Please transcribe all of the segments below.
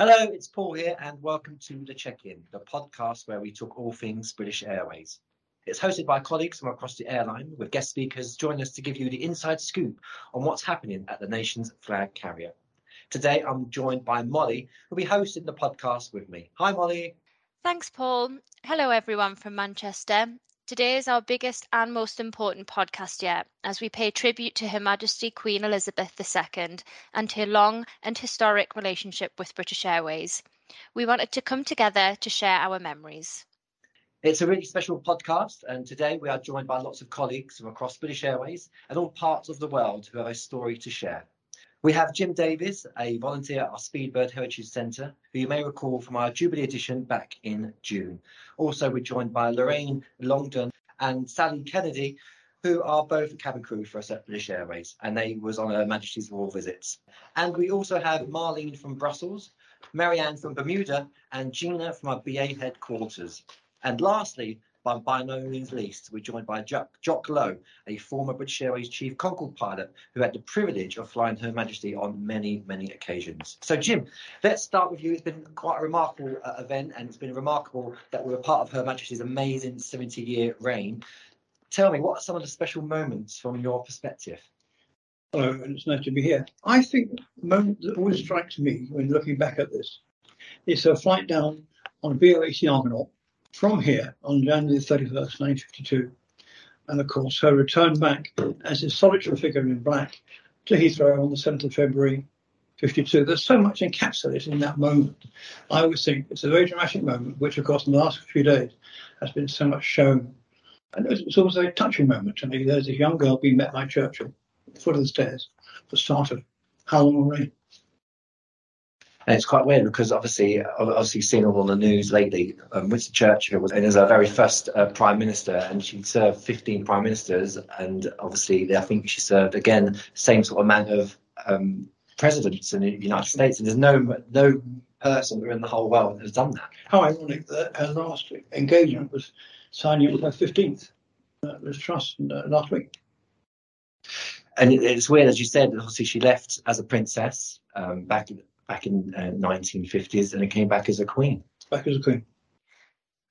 Hello, it's Paul here, and welcome to The Check In, the podcast where we talk all things British Airways. It's hosted by colleagues from across the airline, with guest speakers joining us to give you the inside scoop on what's happening at the nation's flag carrier. Today, I'm joined by Molly, who'll be hosting the podcast with me. Hi, Molly. Thanks, Paul. Hello, everyone from Manchester. Today is our biggest and most important podcast yet, as we pay tribute to Her Majesty Queen Elizabeth II and her long and historic relationship with British Airways. We wanted to come together to share our memories. It's a really special podcast, and today we are joined by lots of colleagues from across British Airways and all parts of the world who have a story to share. We have Jim Davies, a volunteer at our Speedbird Heritage Centre, who you may recall from our Jubilee edition back in June. Also, we're joined by Lorraine Longden and Sally Kennedy, who are both cabin crew for us at British Airways, and they was on Her Majesty's Royal Visits. And we also have Marleen from Brussels, Marianne from Bermuda, and Gina from our BA headquarters. And lastly, but by no means least, we're joined by Jock, Jock Lowe, a former British Airways Chief Concorde pilot who had the privilege of flying Her Majesty on many, many occasions. So, Jim, let's start with you. It's been quite a remarkable uh, event, and it's been remarkable that we're a part of Her Majesty's amazing 70 year reign. Tell me, what are some of the special moments from your perspective? Hello, and it's nice to be here. I think the moment that always strikes me when looking back at this is her flight down on BOAC Argonaut from here on January 31st, 1952, and of course her return back as a solitary figure in black to Heathrow on the 7th of February 52. There's so much encapsulated in that moment. I always think it's a very dramatic moment, which of course in the last few days has been so much shown. And it's also a touching moment to me. There's a young girl being met by Churchill at the foot of the stairs, the start of How Long Will Reign. And it's quite weird because obviously, obviously, seen all on the news lately. Um, Winston Churchill was in as our very first uh, prime minister, and she served 15 prime ministers, and obviously, I think she served again same sort of amount of um, presidents in the United States. And there's no no person in the whole world that has done that. How ironic that her last engagement was signing her 15th uh, Liz Truss uh, last week. And it's weird, as you said. Obviously, she left as a princess um, back in back in uh, 1950s and it came back as a queen. Back as a queen.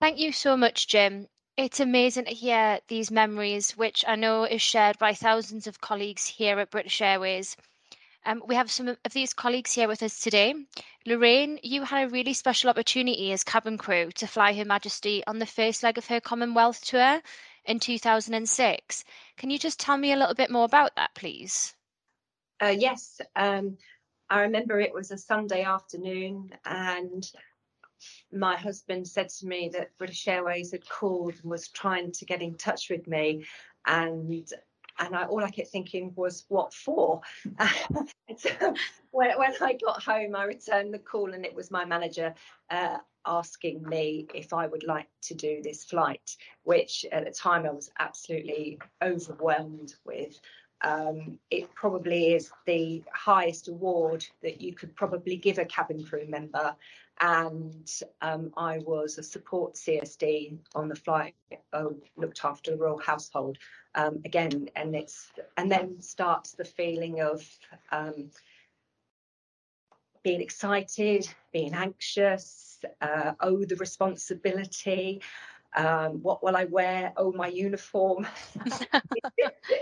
Thank you so much, Jim. It's amazing to hear these memories, which I know is shared by thousands of colleagues here at British Airways. Um, we have some of these colleagues here with us today. Lorraine, you had a really special opportunity as cabin crew to fly Her Majesty on the first leg of her Commonwealth tour in 2006. Can you just tell me a little bit more about that, please? Uh, yes. Um, I remember it was a Sunday afternoon and my husband said to me that British Airways had called and was trying to get in touch with me and and I, all I kept thinking was what for? So when, when I got home I returned the call and it was my manager uh, asking me if I would like to do this flight which at the time I was absolutely overwhelmed with um, it probably is the highest award that you could probably give a cabin crew member. And um, I was a support CSD on the flight, uh, looked after the royal household um, again, and it's and then starts the feeling of um, being excited, being anxious, uh, oh the responsibility, um, what will I wear? Oh, my uniform.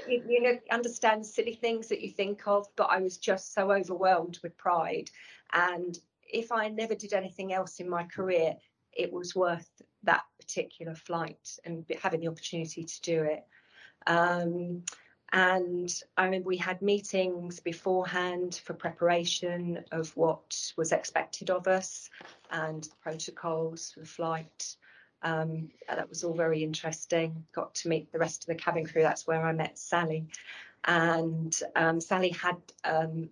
you, you, know, understand silly things that you think of, but I was just so overwhelmed with pride. And if I never did anything else in my career, it was worth that particular flight and having the opportunity to do it. Um, and I remember we had meetings beforehand for preparation of what was expected of us and the protocols for the flight. Um, that was all very interesting. Got to meet the rest of the cabin crew. That's where I met Sally. And um, Sally had um,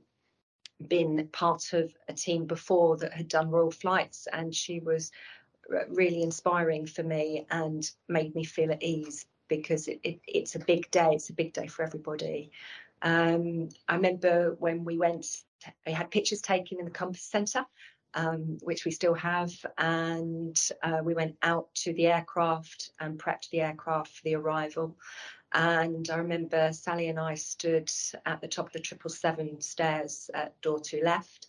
been part of a team before that had done royal flights, and she was really inspiring for me and made me feel at ease because it, it, it's a big day. It's a big day for everybody. Um, I remember when we went, we had pictures taken in the Compass Centre um, which we still have. And uh, we went out to the aircraft and prepped the aircraft for the arrival. And I remember Sally and I stood at the top of the 777 stairs at door two left.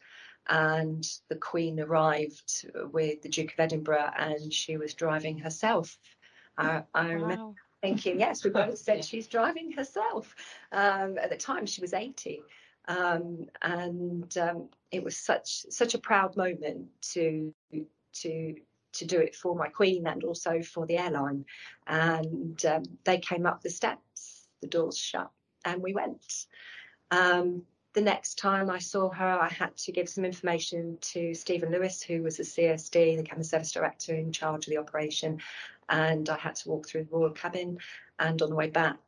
and the Queen arrived with the Duke of Edinburgh, and she was driving herself. I, I remember thinking, yes, we both said she's driving herself. Um, at the time, she was 80. Um, and um, it was such such a proud moment to to to do it for my queen and also for the airline. And um, they came up the steps, the doors shut, and we went. Um, the next time I saw her, I had to give some information to Stephen Lewis, who was the CSD, the cabin service director in charge of the operation, and I had to walk through the royal cabin. And on the way back,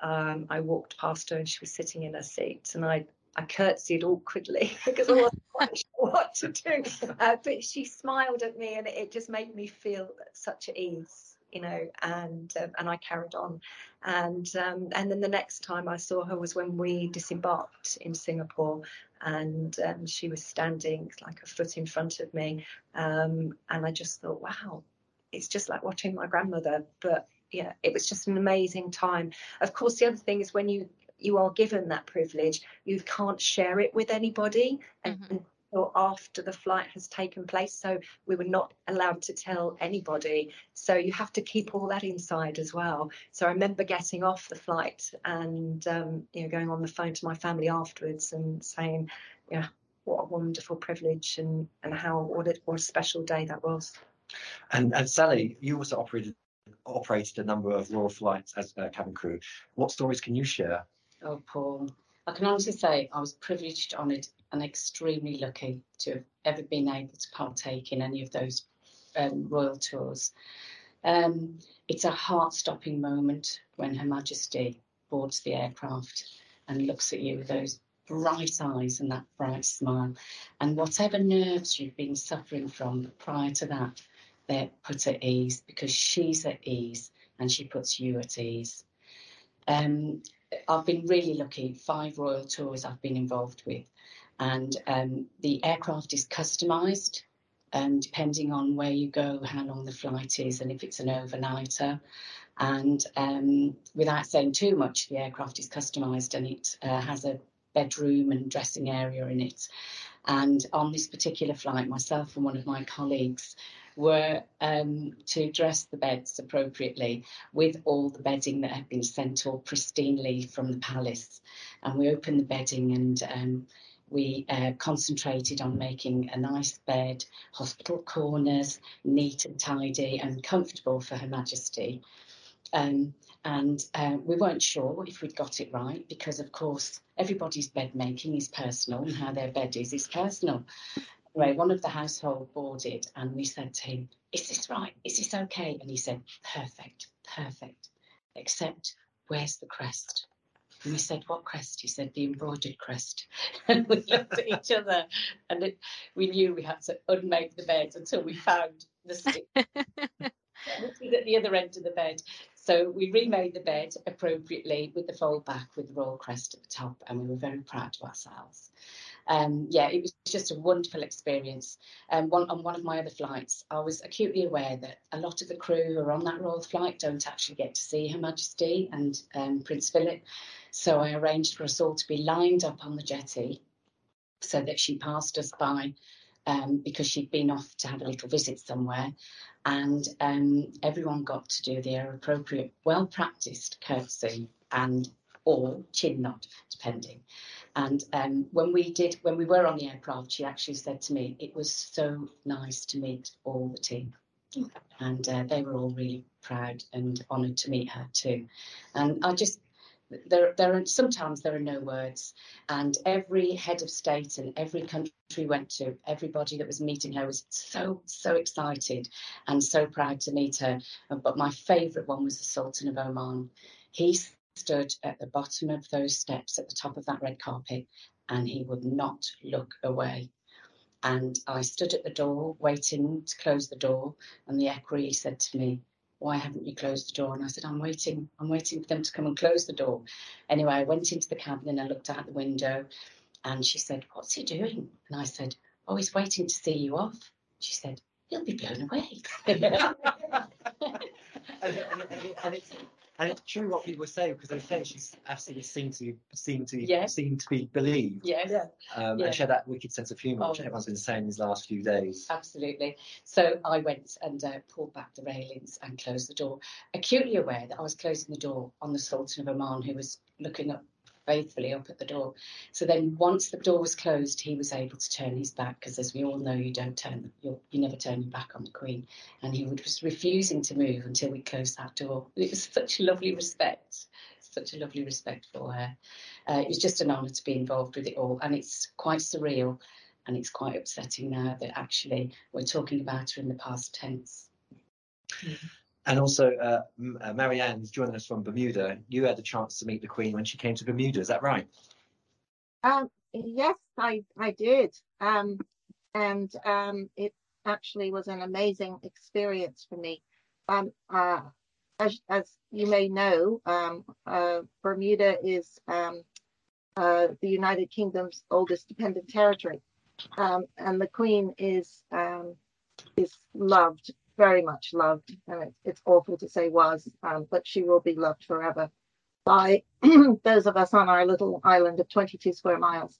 um, I walked past her, and she was sitting in her seat, and I I curtsied awkwardly because I wasn't quite sure what to do. Uh, but she smiled at me, and it just made me feel such at ease, you know. And um, and I carried on, and um, and then the next time I saw her was when we disembarked in Singapore, and um, she was standing like a foot in front of me, um, and I just thought, wow, it's just like watching my grandmother, but yeah, it was just an amazing time. Of course, the other thing is when you you are given that privilege, you can't share it with anybody and- Mhm. until after the flight has taken place. So we were not allowed to tell anybody. So you have to keep all that inside as well. So I remember getting off the flight and um, you know going on the phone to my family afterwards and saying, yeah, what a wonderful privilege and and how what a, what a special day that was. And, and Sally, you also operated operated a number of Royal flights as a cabin crew. What stories can you share? Oh, Paul. I can honestly say I was privileged, honoured, and extremely lucky to have ever been able to partake in any of those um, royal tours. Um, it's a heart stopping moment when Her Majesty boards the aircraft and looks at you with those bright eyes and that bright smile. And whatever nerves you've been suffering from prior to that, they're put at ease because she's at ease and she puts you at ease. Um, I've been really lucky. Five royal tours I've been involved with, and um, the aircraft is customised, um, depending on where you go, how long the flight is, and if it's an overnighter. And um, without saying too much, the aircraft is customised and it uh, has a bedroom and dressing area in it. And on this particular flight, myself and one of my colleagues were um, to dress the beds appropriately with all the bedding that had been sent all pristinely from the palace. And we opened the bedding and um, we uh, concentrated on making a nice bed, hospital corners, neat and tidy and comfortable for Her Majesty. Um, and uh, we weren't sure if we'd got it right because, of course, everybody's bed making is personal and how their bed is is personal. One of the household boarded and we said to him, Is this right? Is this okay? And he said, Perfect, perfect. Except, where's the crest? And we said, What crest? He said, The embroidered crest. And we looked at each other and it, we knew we had to unmake the bed until we found the stick which was at the other end of the bed. So we remade the bed appropriately with the fold back with the royal crest at the top, and we were very proud of ourselves. Um, yeah, it was just a wonderful experience. Um, one, on one of my other flights, I was acutely aware that a lot of the crew who are on that royal flight don't actually get to see Her Majesty and um, Prince Philip. So I arranged for us all to be lined up on the jetty so that she passed us by um, because she'd been off to have a little visit somewhere. And um, everyone got to do their appropriate, well practiced curtsy and or chin nod, depending. And um, when we did, when we were on the aircraft, she actually said to me, "It was so nice to meet all the team." And uh, they were all really proud and honoured to meet her too. And I just, there, there are sometimes there are no words, and every head of state and every country we went to, everybody that was meeting her was so so excited and so proud to meet her. But my favourite one was the Sultan of Oman. He stood at the bottom of those steps at the top of that red carpet, and he would not look away. And I stood at the door waiting to close the door, and the equerry said to me, why haven't you closed the door? And I said, I'm waiting. I'm waiting for them to come and close the door. Anyway, I went into the cabin and I looked out the window and she said, What's he doing? And I said, Oh, he's waiting to see you off. She said, He'll be blown away. and, and, and, and it's true what people say because they say she's absolutely seemed to seem to Yeah. seem to be believed. Yes. Yeah. Um, Yeah. and she had that wicked sense of humour, which Oh. everyone's been saying these last few days. Absolutely. So I went and uh, pulled back the railings and closed the door, acutely aware that I was closing the door on the Sultan of Oman, who was looking up faithfully up at the door. So then, once the door was closed, he was able to turn his back because, as we all know, you don't turn you you never turn your back on the Queen, and he was refusing to move until we closed that door. It was such a lovely respect, such a lovely respect for her. Uh, it was just an honour to be involved with it all, and it's quite surreal. And it's quite upsetting now that actually we're talking about her in the past tense. And also, uh, uh, Marianne is joining us from Bermuda. You had the chance to meet the Queen when she came to Bermuda. Is that right? Um, yes, I I did. Um, and um, it actually was an amazing experience for me. Um, uh, as as you may know, um, uh, Bermuda is um, uh, the United Kingdom's oldest dependent territory, um, and the Queen is um, is loved very much loved, and it's, it's awful to say was, um, but she will be loved forever by those of us on our little island of 22 square miles.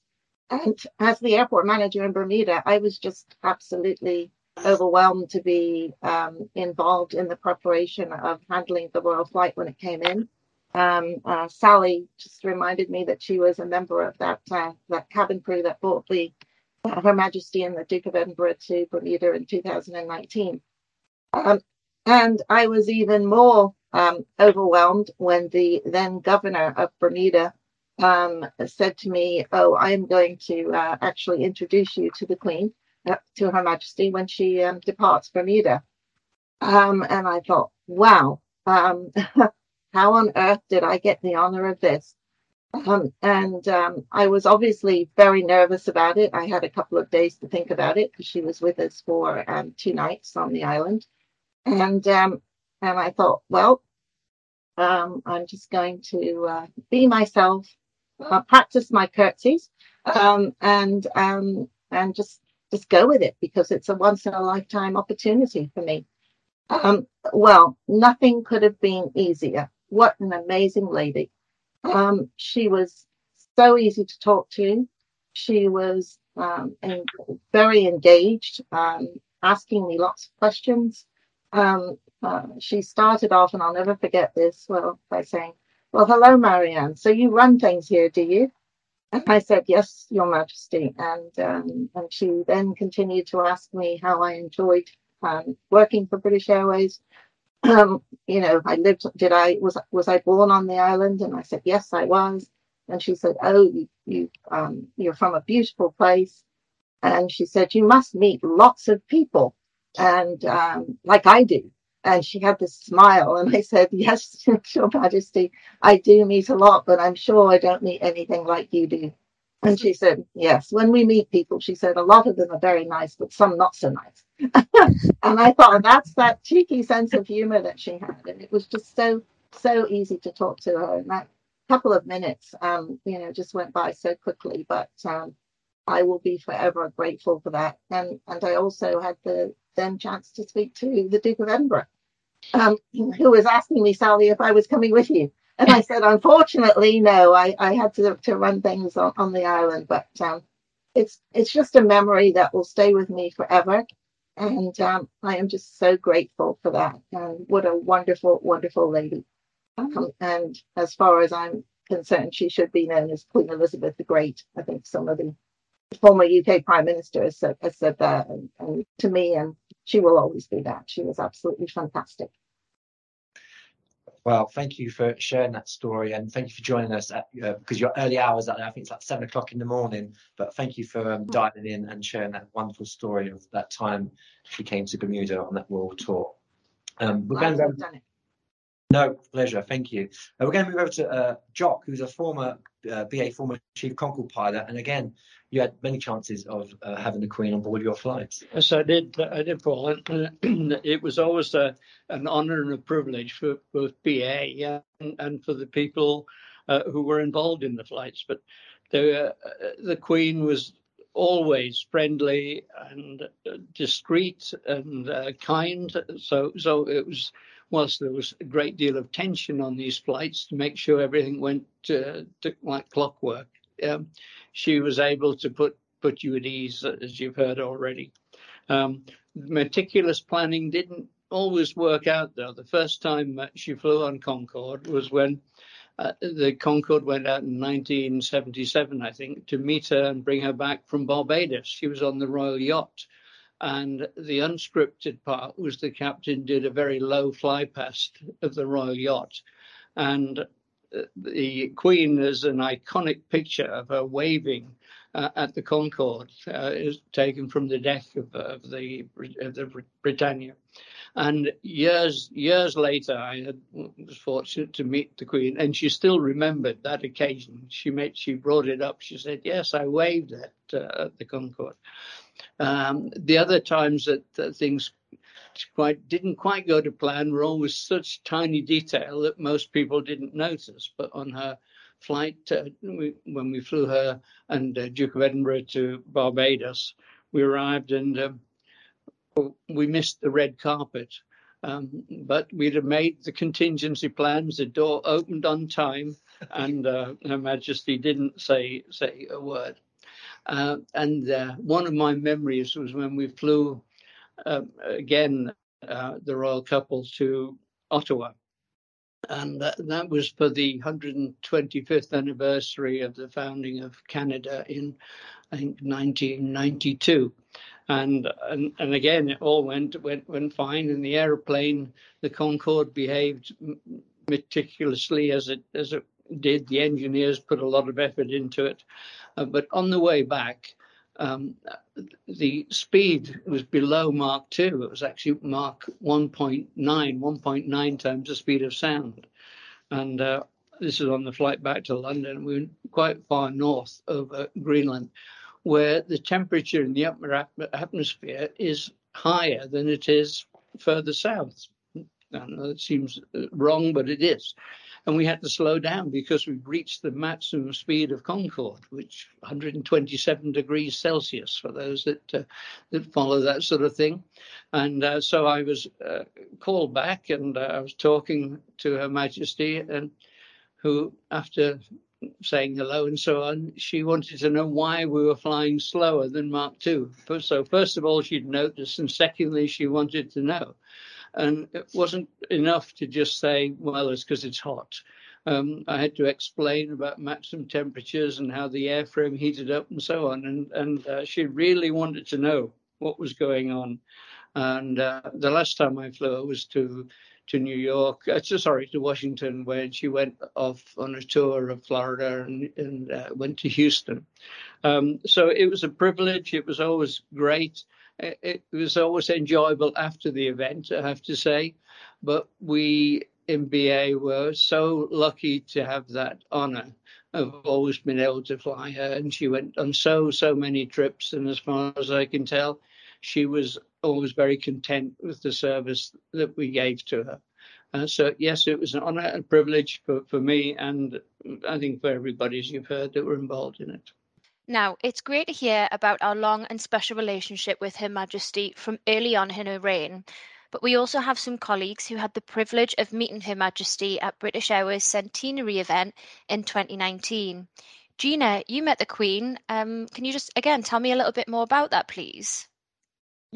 And as the airport manager in Bermuda, I was just absolutely overwhelmed to be um, involved in the preparation of handling the royal flight when it came in. Um, uh, Sally just reminded me that she was a member of that uh, that cabin crew that brought the uh, Her Majesty and the Duke of Edinburgh to Bermuda in 2019. Um, and I was even more um, overwhelmed when the then governor of Bermuda um, said to me, "Oh, I'm going to uh, actually introduce you to the Queen, uh, to Her Majesty, when she um, departs Bermuda." Um, and I thought, "Wow, um, how on earth did I get the honor of this?" Um, and um, I was obviously very nervous about it. I had a couple of days to think about it because she was with us for um, two nights on the island, and um, and I thought, well, um, I'm just going to uh, be myself, uh, practice my curtsies, um, and um, and just just go with it because it's a once in a lifetime opportunity for me. Um, well, nothing could have been easier. What an amazing lady. Um, she was so easy to talk to. She was um, very engaged, um, asking me lots of questions. Um, uh, she started off, and I'll never forget this, well, by saying, Well, hello, Marianne. So you run things here, do you? And I said, Yes, Your Majesty. And um, and she then continued to ask me how I enjoyed um, working for British Airways. Um, you know, I lived. Did I was was I born on the island? And I said, Yes, I was. And she said, Oh, you you um, you're from a beautiful place. And she said, You must meet lots of people, and um, like I do. And she had this smile, and I said, Yes, Your Majesty, I do meet a lot, but I'm sure I don't meet anything like you do. And she said, Yes, when we meet people, she said, a lot of them are very nice, but some not so nice. and I thought that's that cheeky sense of humor that she had. And it was just so, so easy to talk to her. And that couple of minutes, um, you know, just went by so quickly. But um, I will be forever grateful for that. And and I also had the then chance to speak to the Duke of Edinburgh, um, who was asking me, Sally, if I was coming with you. And I said, unfortunately, no. I, I had to to run things on, on the island, but um, it's it's just a memory that will stay with me forever. And um, I am just so grateful for that. And what a wonderful, wonderful lady. Um, and as far as I'm concerned, she should be known as Queen Elizabeth the Great. I think some of the former UK Prime Minister has said, has said that and, and to me, and she will always be that. She was absolutely fantastic. Well, thank you for sharing that story and thank you for joining us at uh, because your early hours I think it's like seven o'clock in the morning. But thank you for um, dialing in and sharing that wonderful story of that time she came to Bermuda on that world tour. Um, we're going to you've done it. No, pleasure. Thank you. Uh, we're going to move over to uh, Jock, who's a former uh, BA former chief Concorde pilot, and again, you had many chances of uh, having the Queen on board your flights. Yes, I did. I did, Paul. And it was always a, an honour and a privilege for both BA and, and for the people uh, who were involved in the flights. But the uh, the Queen was always friendly and uh, discreet and uh, kind. So so it was whilst there was a great deal of tension on these flights to make sure everything went uh, like clockwork, um, she was able to put put you at ease, as you've heard already. Um, meticulous planning didn't always work out, though. The first time she flew on Concorde was when uh, the Concorde went out in 1977, I think, to meet her and bring her back from Barbados. She was on the Royal Yacht. And the unscripted part was the captain did a very low fly past of the Royal Yacht. And uh, the Queen is an iconic picture of her waving uh, at the Concorde, uh, is taken from the deck of, of the of the Britannia. And years years later, I had, was fortunate to meet the Queen, and she still remembered that occasion. She made she brought it up. She said, "Yes, I waved at, uh, at the Concorde." Um, the other times that, that things quite didn't quite go to plan were always such tiny detail that most people didn't notice. But on her flight, uh, we, when we flew her and uh, Duke of Edinburgh to Barbados, we arrived and um, we missed the red carpet. Um, but we'd have made the contingency plans. The door opened on time, and uh, Her Majesty didn't say say a word. Uh, and uh, one of my memories was when we flew um, again uh, the royal couple to Ottawa, and that, that was for the 125th anniversary of the founding of Canada in I think 1992 and and, and again it all went went went fine in the aeroplane the concorde behaved meticulously as it as it did the engineers put a lot of effort into it uh, but on the way back um, the speed was below Mach 2. It was actually Mach 1.9, 1.9 times the speed of sound. And uh, this is on the flight back to London. We were quite far north over Greenland where the temperature in the upper atmosphere is higher than it is further south. I know it seems uh, wrong, but it is. And we had to slow down because we've reached the maximum speed of Concorde, which 127 degrees Celsius for those that uh, that follow that sort of thing. And uh, so I was uh, called back, and uh, I was talking to Her Majesty, and who, after saying hello and so on, she wanted to know why we were flying slower than Mach 2. So, first of all, she'd noticed, and secondly, she wanted to know. And it wasn't enough to just say, well, it's because it's hot. Um, I had to explain about maximum temperatures and how the airframe heated up and so on. And, and uh, she really wanted to know what was going on. And uh, the last time I flew was to to New York, uh, sorry, to Washington, when she went off on a tour of Florida and, and uh, went to Houston. Um, so it was a privilege. It was always great. It, it, was always enjoyable after the event, I have to say. But we in BA were so lucky to have that honor of always been able to fly her. And she went on so, so many trips. And as far as I can tell, she was always very content with the service that we gave to her. Uh, so yes, it was an honour and privilege for, for me, and I think for everybody, as you've heard, that were involved in it. Now, it's great to hear about our long and special relationship with Her Majesty from early on in her reign. But we also have some colleagues who had the privilege of meeting Her Majesty at British Airways centenary event in 2019. Gina, you met the Queen. Um, can you just again tell me a little bit more about that, please?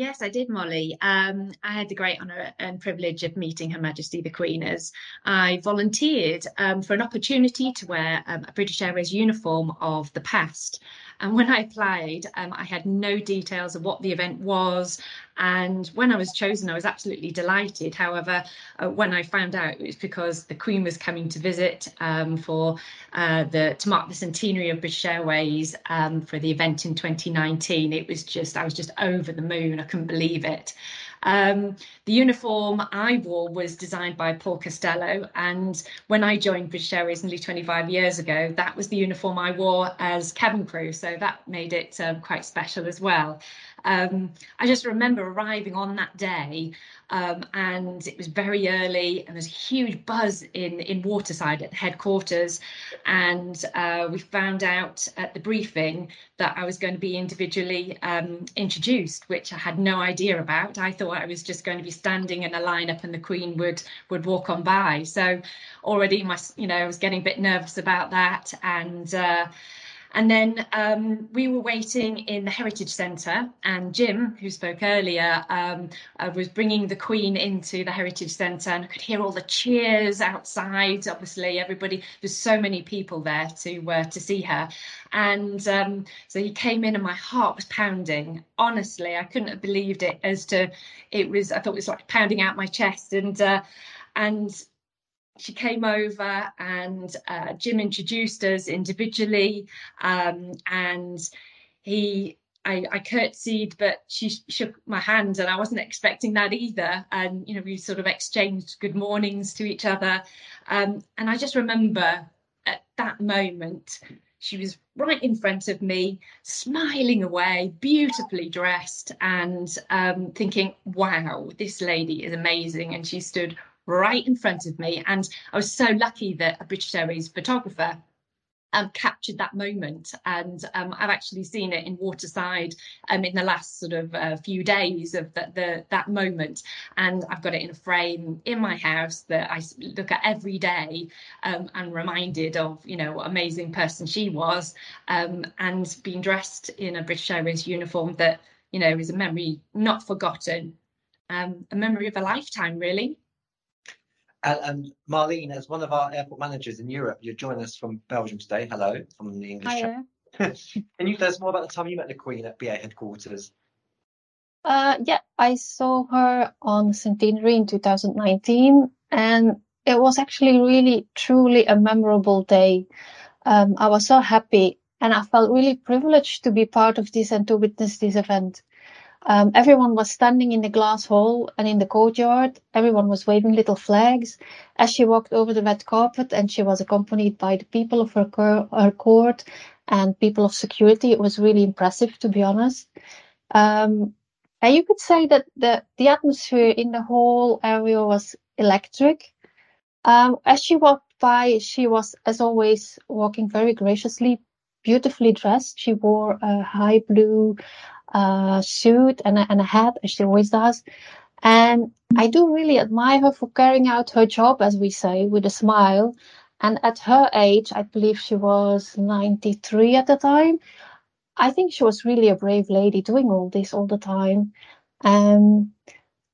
Yes, I did, Molly. Um, I had the great honour and privilege of meeting Her Majesty the Queen as I volunteered um, for an opportunity to wear um, a British Airways uniform of the past. And when I applied, um, I had no details of what the event was. And when I was chosen, I was absolutely delighted. However, uh, when I found out it was because the Queen was coming to visit um, for uh, the to mark the centenary of British Airways um, for the event in 2019, it was just I was just over the moon. I couldn't believe it. Um, the uniform I wore was designed by Paul Costelloe, and when I joined British Airways nearly 25 years ago, that was the uniform I wore as cabin crew, so that made it um, quite special as well. Um, I just remember arriving on that day um, and it was very early and there was a huge buzz in, in Waterside at the headquarters. And uh, we found out at the briefing that I was going to be individually um, introduced, which I had no idea about. I thought I was just going to be standing in a lineup and the Queen would would walk on by. So already my, you know, I was getting a bit nervous about that. And uh, and then um, we were waiting in the Heritage Centre, and Jim, who spoke earlier, um, uh, was bringing the Queen into the Heritage Centre, and I could hear all the cheers outside. Obviously, everybody there's so many people there to uh, to see her, and um, so he came in, and my heart was pounding. Honestly, I couldn't have believed it. As to it was, I thought it was like pounding out my chest, and uh, and she came over and uh, Jim introduced us individually um, and he I, I curtsied but she shook my hand and I wasn't expecting that either. And you know we sort of exchanged good mornings to each other. Um, and I just remember at that moment she was right in front of me smiling away beautifully dressed and um, thinking wow this lady is amazing. And she stood right in front of me. And I was so lucky that a British Airways photographer um, captured that moment. And um, I've actually seen it in Waterside um, in the last sort of uh, few days of the, the, that moment. And I've got it in a frame in my house that I look at every day um, and reminded of, you know, what amazing person she was um, and being dressed in a British Airways uniform that, you know, is a memory not forgotten, um, a memory of a lifetime, really. And, and, Marleen, as one of our airport managers in Europe, you're joining us from Belgium today. Hello, from the English. Hiya. Can you tell us more about the time you met the Queen at BA headquarters? Uh, yeah, I saw her on Centenary in 2019, and it was actually really, truly a memorable day. Um, I was so happy, and I felt really privileged to be part of this and to witness this event. Um, everyone was standing in the glass hall and in the courtyard. Everyone was waving little flags as she walked over the red carpet, and she was accompanied by the people of her, her court and people of security. It was really impressive, to be honest. Um, and you could say that the, the atmosphere in the whole area was electric. Um, as she walked by, she was, as always, walking very graciously, beautifully dressed. She wore a high blue uh, suit and a, and a hat, as she always does. And I do really admire her for carrying out her job, as we say, with a smile. And at her age, I believe she was 93 at the time. I think she was really a brave lady doing all this all the time. Um,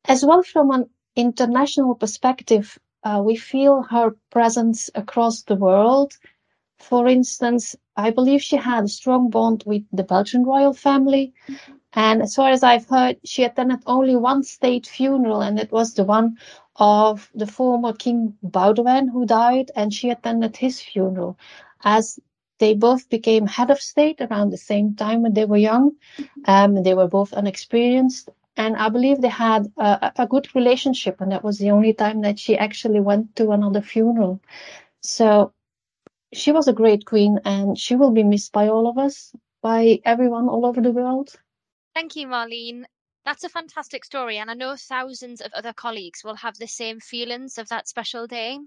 as well, from an international perspective, uh, we feel her presence across the world. For instance, I believe she had a strong bond with the Belgian royal family. And as far as I've heard, she attended only one state funeral, and it was the one of the former King Baudouin who died, and she attended his funeral. As they both became head of state around the same time when they were young, um, they were both unexperienced, and I believe they had a, a good relationship, and that was the only time that she actually went to another funeral. So she was a great queen, and she will be missed by all of us, by everyone all over the world. Thank you, Marleen. That's a fantastic story, and I know thousands of other colleagues will have the same feelings of that special day.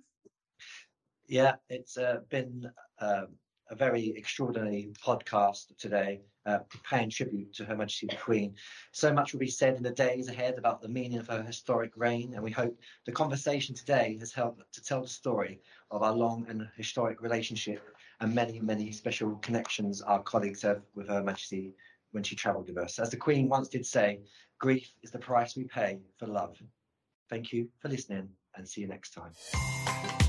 Yeah, it's uh, been uh, a very extraordinary podcast today, uh, paying tribute to Her Majesty the Queen. So much will be said in the days ahead about the meaning of her historic reign, and we hope the conversation today has helped to tell the story of our long and historic relationship and many, many special connections our colleagues have with Her Majesty when she travelled with us. As the Queen once did say, grief is the price we pay for love. Thank you for listening and see you next time.